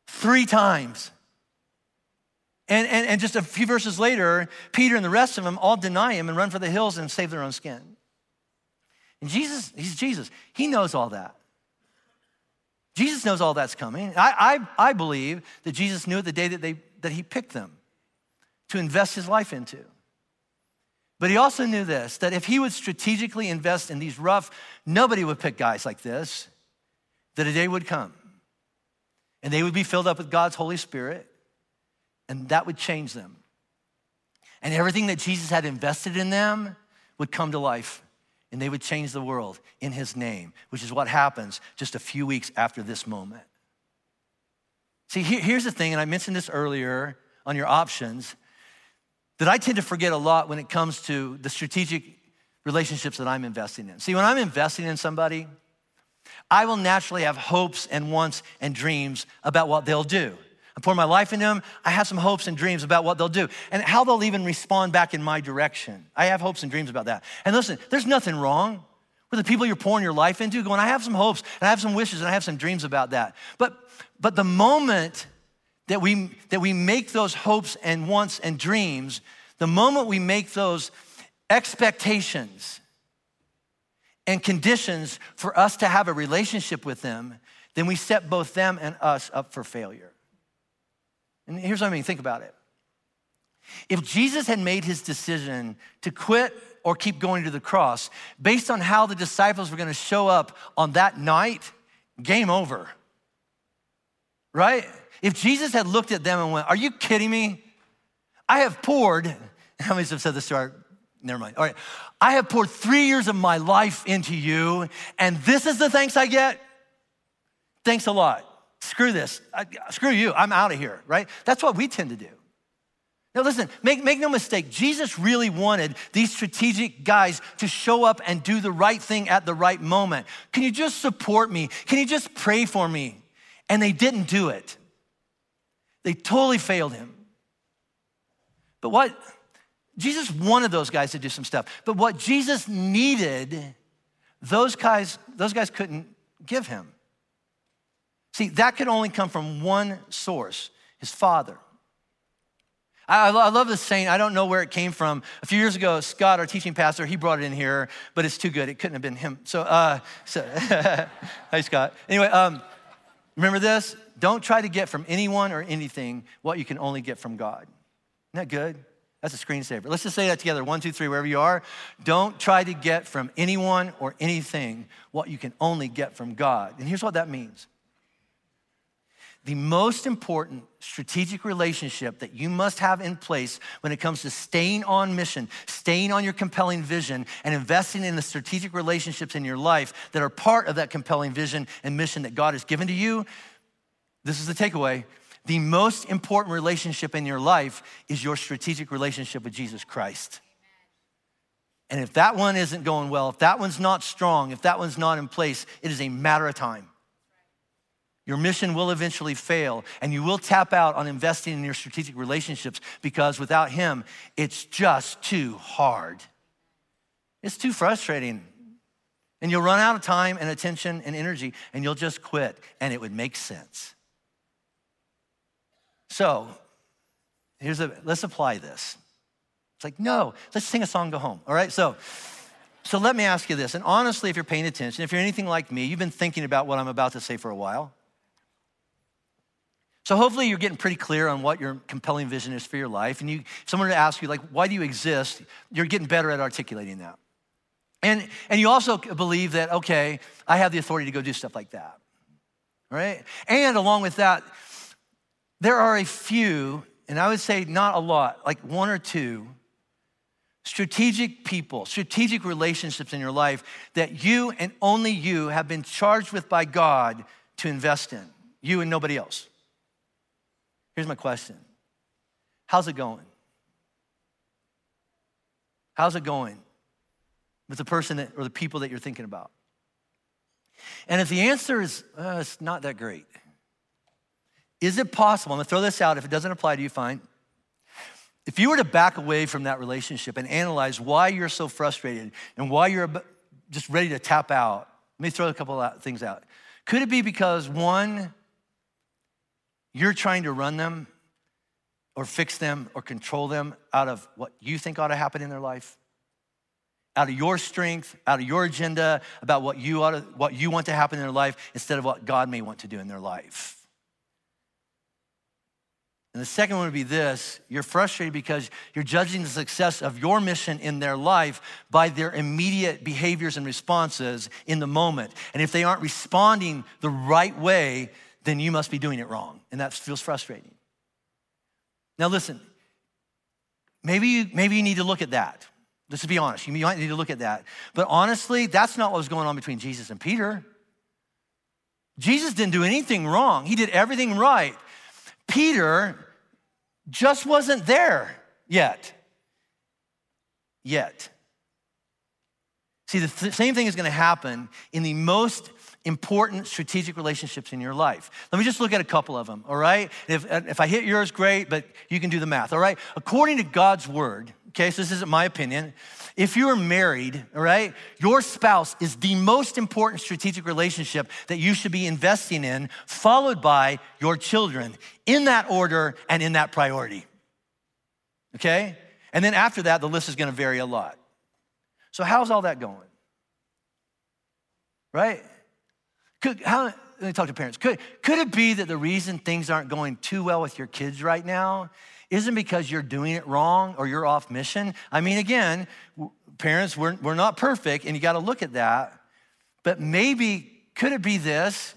three times. And, and, and just a few verses later, Peter and the rest of them all deny him and run for the hills and save their own skin. And Jesus, he's Jesus. He knows all that. Jesus knows all that's coming. I, I, I believe that Jesus knew it the day that, they, that he picked them to invest his life into. But he also knew this that if he would strategically invest in these rough, nobody would pick guys like this, that a day would come and they would be filled up with God's Holy Spirit and that would change them. And everything that Jesus had invested in them would come to life and they would change the world in his name, which is what happens just a few weeks after this moment. See, here's the thing, and I mentioned this earlier on your options, that I tend to forget a lot when it comes to the strategic relationships that I'm investing in. See, when I'm investing in somebody, I will naturally have hopes and wants and dreams about what they'll do. I pour my life into them. I have some hopes and dreams about what they'll do and how they'll even respond back in my direction. I have hopes and dreams about that. And listen, there's nothing wrong with the people you're pouring your life into going, I have some hopes and I have some wishes and I have some dreams about that. But, but the moment that we, that we make those hopes and wants and dreams, the moment we make those expectations and conditions for us to have a relationship with them, then we set both them and us up for failure. And here's what I mean think about it. If Jesus had made his decision to quit or keep going to the cross based on how the disciples were going to show up on that night, game over. Right? If Jesus had looked at them and went, Are you kidding me? I have poured, how many have said this to our, never mind. All right. I have poured three years of my life into you, and this is the thanks I get? Thanks a lot. Screw this. I, screw you. I'm out of here, right? That's what we tend to do. Now, listen, make, make no mistake, Jesus really wanted these strategic guys to show up and do the right thing at the right moment. Can you just support me? Can you just pray for me? And they didn't do it. They totally failed him. But what Jesus wanted those guys to do some stuff, but what Jesus needed, those guys, those guys couldn't give him. See, that could only come from one source his father. I, love this saying. I don't know where it came from. A few years ago, Scott, our teaching pastor, he brought it in here, but it's too good. It couldn't have been him. So, uh, so hi, Scott. Anyway, um, remember this? Don't try to get from anyone or anything what you can only get from God. Isn't that good? That's a screensaver. Let's just say that together. One, two, three, wherever you are. Don't try to get from anyone or anything what you can only get from God. And here's what that means the most important strategic relationship that you must have in place when it comes to staying on mission, staying on your compelling vision, and investing in the strategic relationships in your life that are part of that compelling vision and mission that God has given to you. This is the takeaway. The most important relationship in your life is your strategic relationship with Jesus Christ. And if that one isn't going well, if that one's not strong, if that one's not in place, it is a matter of time. Your mission will eventually fail, and you will tap out on investing in your strategic relationships because without Him, it's just too hard. It's too frustrating. And you'll run out of time and attention and energy, and you'll just quit, and it would make sense. So, here's a let's apply this. It's like, no, let's sing a song, go home. All right? So, so let me ask you this. And honestly, if you're paying attention, if you're anything like me, you've been thinking about what I'm about to say for a while. So hopefully you're getting pretty clear on what your compelling vision is for your life. And you, someone to ask you, like, why do you exist? You're getting better at articulating that. And, and you also believe that, okay, I have the authority to go do stuff like that, right? And along with that, there are a few, and I would say not a lot, like one or two, strategic people, strategic relationships in your life that you and only you have been charged with by God to invest in, you and nobody else. Here's my question How's it going? How's it going with the person that, or the people that you're thinking about? And if the answer is, uh, it's not that great, is it possible? I'm gonna throw this out. If it doesn't apply to you, fine. If you were to back away from that relationship and analyze why you're so frustrated and why you're just ready to tap out, let me throw a couple of things out. Could it be because one, you're trying to run them or fix them or control them out of what you think ought to happen in their life? Out of your strength out of your agenda about what you ought to, what you want to happen in their life instead of what god may want to do in their life? And the second one would be this. You're frustrated because you're judging the success of your mission in their life by their immediate behaviors and responses in the moment. And if they aren't responding the right way, then you must be doing it wrong. And that feels frustrating. Now, listen, maybe you, maybe you need to look at that. Let's be honest. You might need to look at that. But honestly, that's not what was going on between Jesus and Peter. Jesus didn't do anything wrong, he did everything right. Peter just wasn't there yet. Yet. See, the th- same thing is going to happen in the most important strategic relationships in your life. Let me just look at a couple of them, all right? If, uh, if I hit yours, great, but you can do the math, all right? According to God's word, okay, so this isn't my opinion, if you are married, all right, your spouse is the most important strategic relationship that you should be investing in, followed by your children, in that order and in that priority, okay? And then after that, the list is gonna vary a lot. So, how's all that going? Right? Could, how, let me talk to parents. Could, could it be that the reason things aren't going too well with your kids right now isn't because you're doing it wrong or you're off mission? I mean, again, parents, we're, we're not perfect and you got to look at that. But maybe, could it be this?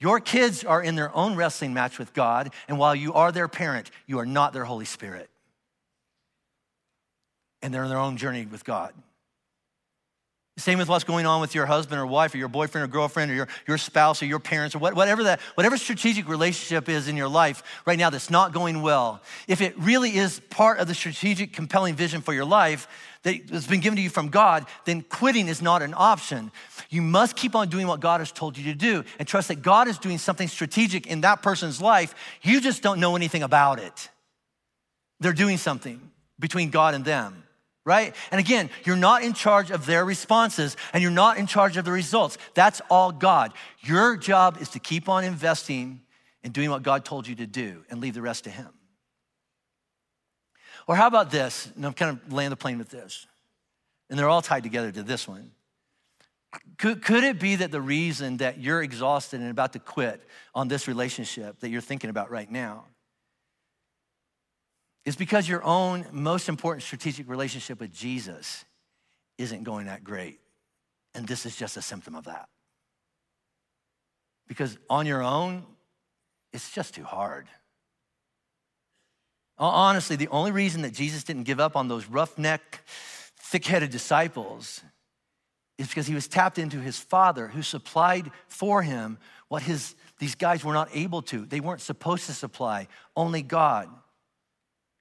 Your kids are in their own wrestling match with God, and while you are their parent, you are not their Holy Spirit. And they're in their own journey with God. Same with what's going on with your husband or wife or your boyfriend or girlfriend or your, your spouse or your parents or whatever that, whatever strategic relationship is in your life right now that's not going well. If it really is part of the strategic, compelling vision for your life that's been given to you from God, then quitting is not an option. You must keep on doing what God has told you to do and trust that God is doing something strategic in that person's life. You just don't know anything about it. They're doing something between God and them right? And again, you're not in charge of their responses and you're not in charge of the results. That's all God. Your job is to keep on investing and doing what God told you to do and leave the rest to Him. Or how about this? And I'm kind of laying the plane with this. And they're all tied together to this one. Could, could it be that the reason that you're exhausted and about to quit on this relationship that you're thinking about right now is because your own most important strategic relationship with Jesus isn't going that great. And this is just a symptom of that. Because on your own, it's just too hard. Honestly, the only reason that Jesus didn't give up on those roughneck, thick headed disciples is because he was tapped into his father who supplied for him what his, these guys were not able to. They weren't supposed to supply, only God.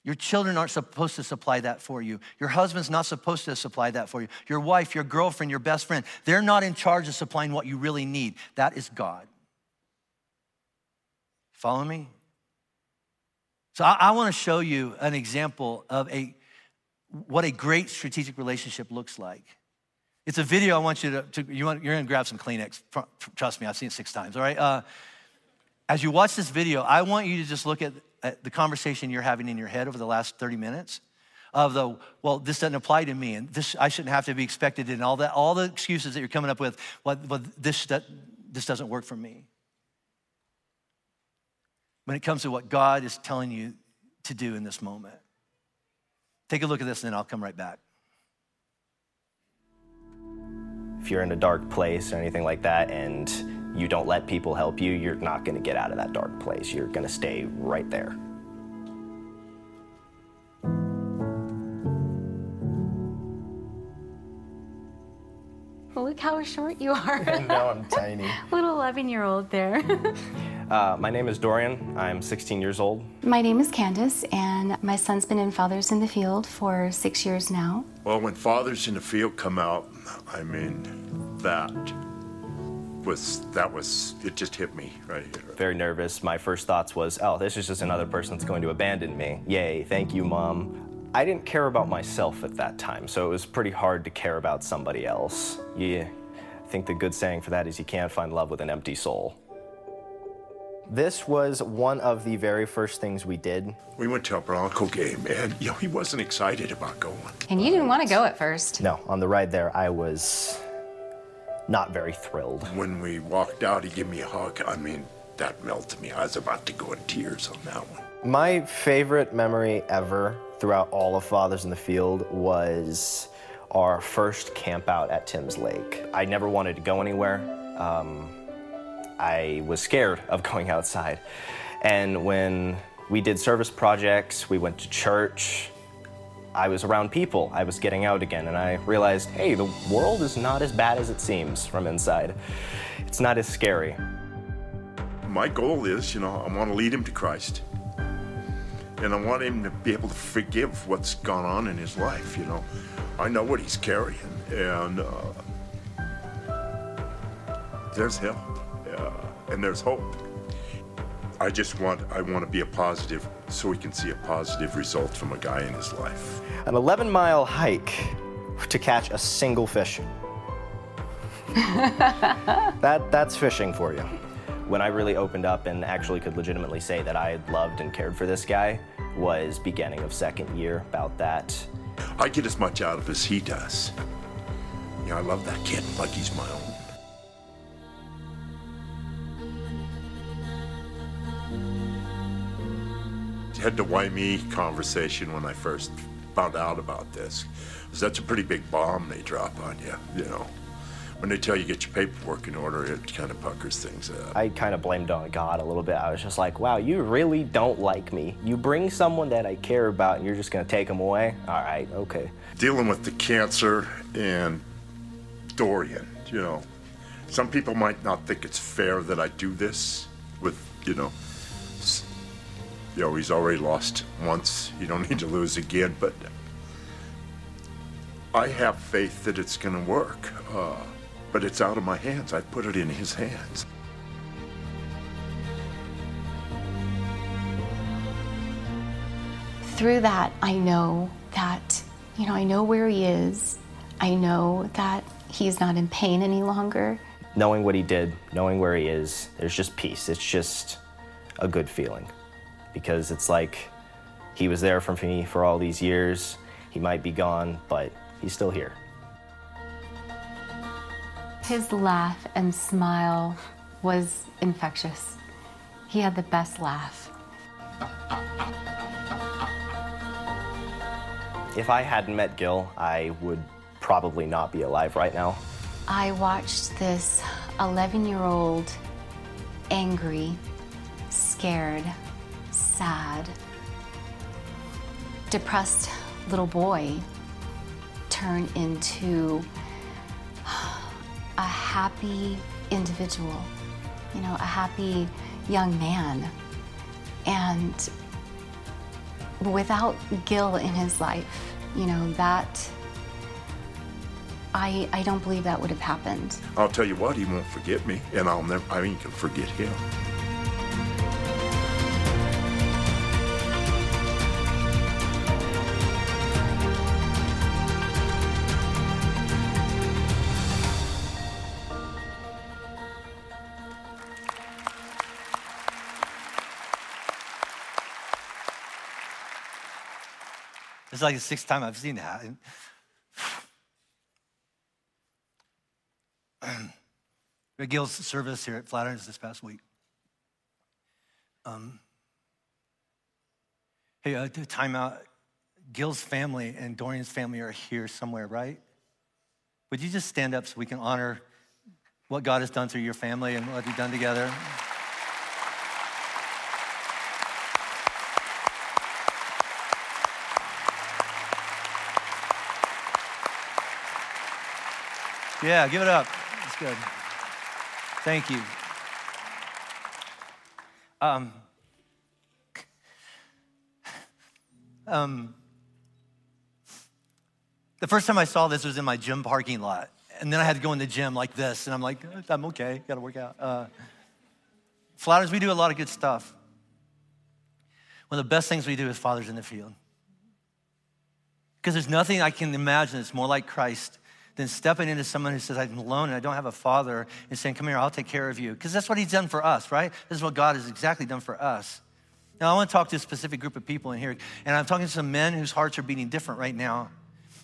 Your children aren't supposed to supply that for you. Your husband's not supposed to supply that for you. Your wife, your girlfriend, your best friend, they're not in charge of supplying what you really need. That is God. Follow me? So I, I want to show you an example of a what a great strategic relationship looks like. It's a video I want you to, to you want, you're gonna grab some Kleenex. Trust me, I've seen it six times, all right? Uh, as you watch this video, I want you to just look at uh, the conversation you're having in your head over the last 30 minutes of the well this doesn't apply to me and this i shouldn't have to be expected and all that all the excuses that you're coming up with well, well this that, this doesn't work for me. When it comes to what god is telling you to do in this moment. Take a look at this and then i'll come right back. If you're in a dark place or anything like that and you don't let people help you, you're not going to get out of that dark place. You're going to stay right there. Look how short you are. no, I'm tiny. Little 11 year old there. uh, my name is Dorian. I'm 16 years old. My name is Candace, and my son's been in Fathers in the Field for six years now. Well, when Fathers in the Field come out, I mean, that was that was it just hit me right here. Very nervous. My first thoughts was, oh, this is just another person that's going to abandon me. Yay, thank you, mom. I didn't care about myself at that time, so it was pretty hard to care about somebody else. Yeah, I think the good saying for that is you can't find love with an empty soul. This was one of the very first things we did. We went to a Bronco game, and you know he wasn't excited about going. And you didn't want to go at first. No, on the ride there, I was not very thrilled. When we walked out, he gave me a hug. I mean, that melted me. I was about to go in tears on that one. My favorite memory ever throughout all of Fathers in the Field was our first camp out at Tim's Lake. I never wanted to go anywhere. Um, I was scared of going outside. And when we did service projects, we went to church, I was around people. I was getting out again, and I realized, hey, the world is not as bad as it seems from inside. It's not as scary. My goal is, you know, I want to lead him to Christ. And I want him to be able to forgive what's gone on in his life, you know. I know what he's carrying, and uh, there's help, uh, and there's hope. I just want I want to be a positive so we can see a positive result from a guy in his life. An 11 mile hike to catch a single fish. that, that's fishing for you. When I really opened up and actually could legitimately say that I loved and cared for this guy was beginning of second year, about that. I get as much out of as he does. You know, I love that kid like he's my own. Had the why me conversation when I first found out about this. Because that's a pretty big bomb they drop on you, you know. When they tell you get your paperwork in order, it kind of puckers things up. I kind of blamed on God a little bit. I was just like, wow, you really don't like me. You bring someone that I care about and you're just going to take them away? All right, okay. Dealing with the cancer and Dorian, you know. Some people might not think it's fair that I do this with, you know, you know, he's already lost once. You don't need to lose again, but I have faith that it's going to work. Uh, but it's out of my hands. I put it in his hands. Through that, I know that, you know, I know where he is. I know that he's not in pain any longer. Knowing what he did, knowing where he is, there's just peace. It's just a good feeling. Because it's like he was there for me for all these years. He might be gone, but he's still here. His laugh and smile was infectious. He had the best laugh. If I hadn't met Gil, I would probably not be alive right now. I watched this 11 year old angry, scared, sad, depressed little boy turn into a happy individual, you know, a happy young man. And without Gil in his life, you know, that I, I don't believe that would have happened. I'll tell you what, he won't forget me, and I'll never, I mean, you can forget him. Like the sixth time I've seen that. And- We Gil's service here at Flatirons this past week. Um, hey, uh, time out. Gil's family and Dorian's family are here somewhere, right? Would you just stand up so we can honor what God has done through your family and what you've done together? Yeah, give it up. That's good. Thank you. Um, um, the first time I saw this was in my gym parking lot. And then I had to go in the gym like this. And I'm like, I'm okay, gotta work out. Uh, Flatirons, we do a lot of good stuff. One of the best things we do is Fathers in the Field. Because there's nothing I can imagine that's more like Christ than stepping into someone who says, I'm alone and I don't have a father, and saying, Come here, I'll take care of you. Because that's what he's done for us, right? This is what God has exactly done for us. Now, I want to talk to a specific group of people in here, and I'm talking to some men whose hearts are beating different right now.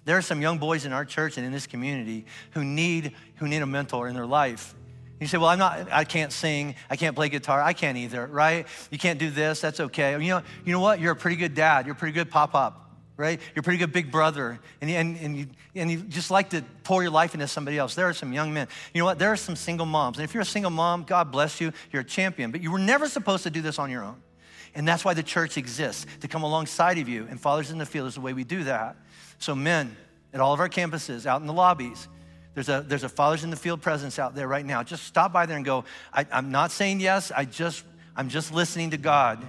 There are some young boys in our church and in this community who need, who need a mentor in their life. You say, well, I'm not, I can't sing, I can't play guitar, I can't either, right? You can't do this, that's okay. You know, you know what? You're a pretty good dad, you're a pretty good pop-up, right? You're a pretty good big brother, and, you- and, and, you, and you just like to pour your life into somebody else. There are some young men. You know what? There are some single moms, and if you're a single mom, God bless you, you're a champion, but you were never supposed to do this on your own. And that's why the church exists, to come alongside of you. And Fathers in the Field is the way we do that. So, men at all of our campuses, out in the lobbies, there's a, there's a Fathers in the Field presence out there right now. Just stop by there and go, I, I'm not saying yes, I just, I'm just listening to God.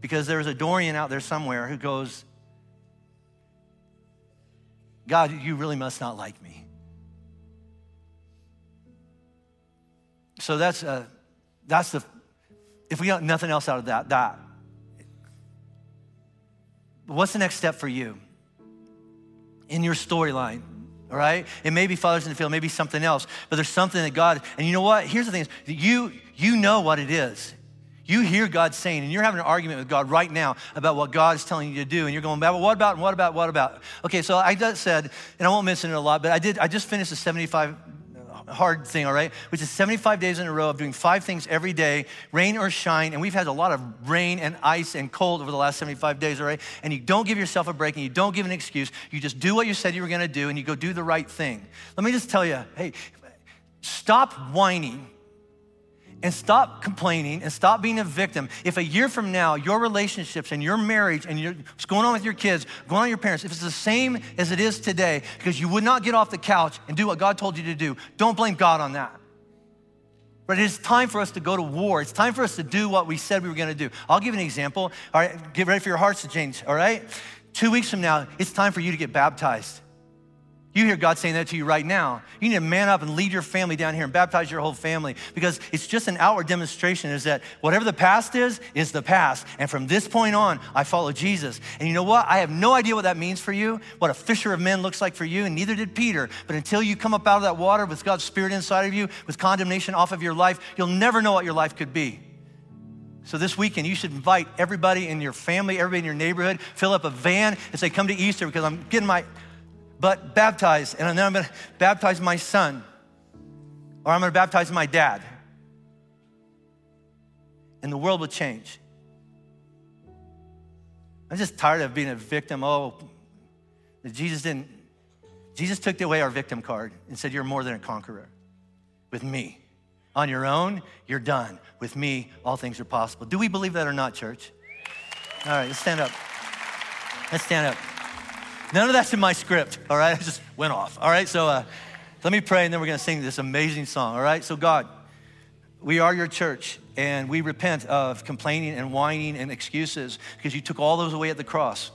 Because there's a Dorian out there somewhere who goes, God, you really must not like me. So that's, uh, that's the, if we got nothing else out of that, that. What's the next step for you in your storyline? All right? It may be fathers in the field, maybe something else, but there's something that God, and you know what? Here's the thing is you, you know what it is. You hear God saying, and you're having an argument with God right now about what God is telling you to do, and you're going, well, what about, and what about, what about? Okay, so I just said, and I won't mention it a lot, but I did, I just finished a 75 uh, hard thing, all right, which is 75 days in a row of doing five things every day, rain or shine. And we've had a lot of rain and ice and cold over the last 75 days, all right? And you don't give yourself a break and you don't give an excuse. You just do what you said you were gonna do and you go do the right thing. Let me just tell you hey, stop whining and stop complaining and stop being a victim. If a year from now, your relationships and your marriage and your, what's going on with your kids, going on with your parents, if it's the same as it is today, because you would not get off the couch and do what God told you to do, don't blame God on that. But it is time for us to go to war. It's time for us to do what we said we were going to do. I'll give you an example. All right, get ready for your hearts to change, all right? Two weeks from now, it's time for you to get baptized. You hear God saying that to you right now. You need to man up and lead your family down here and baptize your whole family because it's just an outward demonstration is that whatever the past is, is the past. And from this point on, I follow Jesus. And you know what? I have no idea what that means for you, what a fisher of men looks like for you, and neither did Peter. But until you come up out of that water with God's Spirit inside of you, with condemnation off of your life, you'll never know what your life could be. So this weekend, you should invite everybody in your family, everybody in your neighborhood, fill up a van and say, Come to Easter because I'm getting my but baptize, and then I'm gonna baptize my son, or I'm gonna baptize my dad. And the world will change. I'm just tired of being a victim. Oh, Jesus didn't, Jesus took away our victim card and said, You're more than a conqueror with me. On your own, you're done. With me, all things are possible. Do we believe that or not, church? All right, let's stand up. Let's stand up. None of that's in my script, all right? I just went off, all right? So uh, let me pray and then we're gonna sing this amazing song, all right? So, God, we are your church and we repent of complaining and whining and excuses because you took all those away at the cross.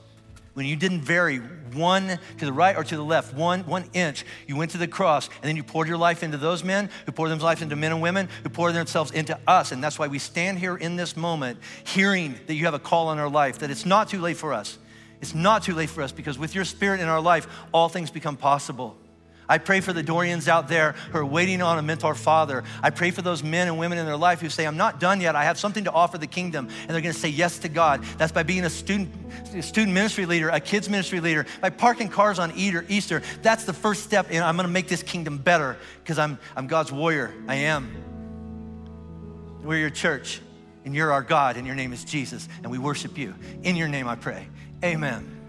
When you didn't vary one to the right or to the left, one, one inch, you went to the cross and then you poured your life into those men who poured life into men and women who poured themselves into us. And that's why we stand here in this moment hearing that you have a call on our life, that it's not too late for us it's not too late for us because with your spirit in our life, all things become possible. I pray for the Dorians out there who are waiting on a mentor father. I pray for those men and women in their life who say, I'm not done yet. I have something to offer the kingdom. And they're going to say yes to God. That's by being a student, student ministry leader, a kids ministry leader, by parking cars on Easter. That's the first step in I'm going to make this kingdom better because I'm, I'm God's warrior. I am. We're your church, and you're our God, and your name is Jesus, and we worship you. In your name I pray. Amen.